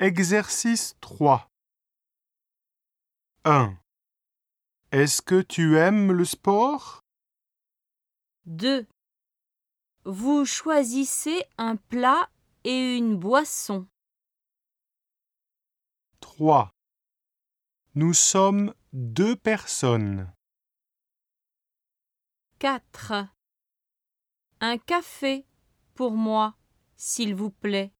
Exercice 3 1. Est-ce que tu aimes le sport? 2. Vous choisissez un plat et une boisson. 3. Nous sommes deux personnes. 4. Un café pour moi, s'il vous plaît.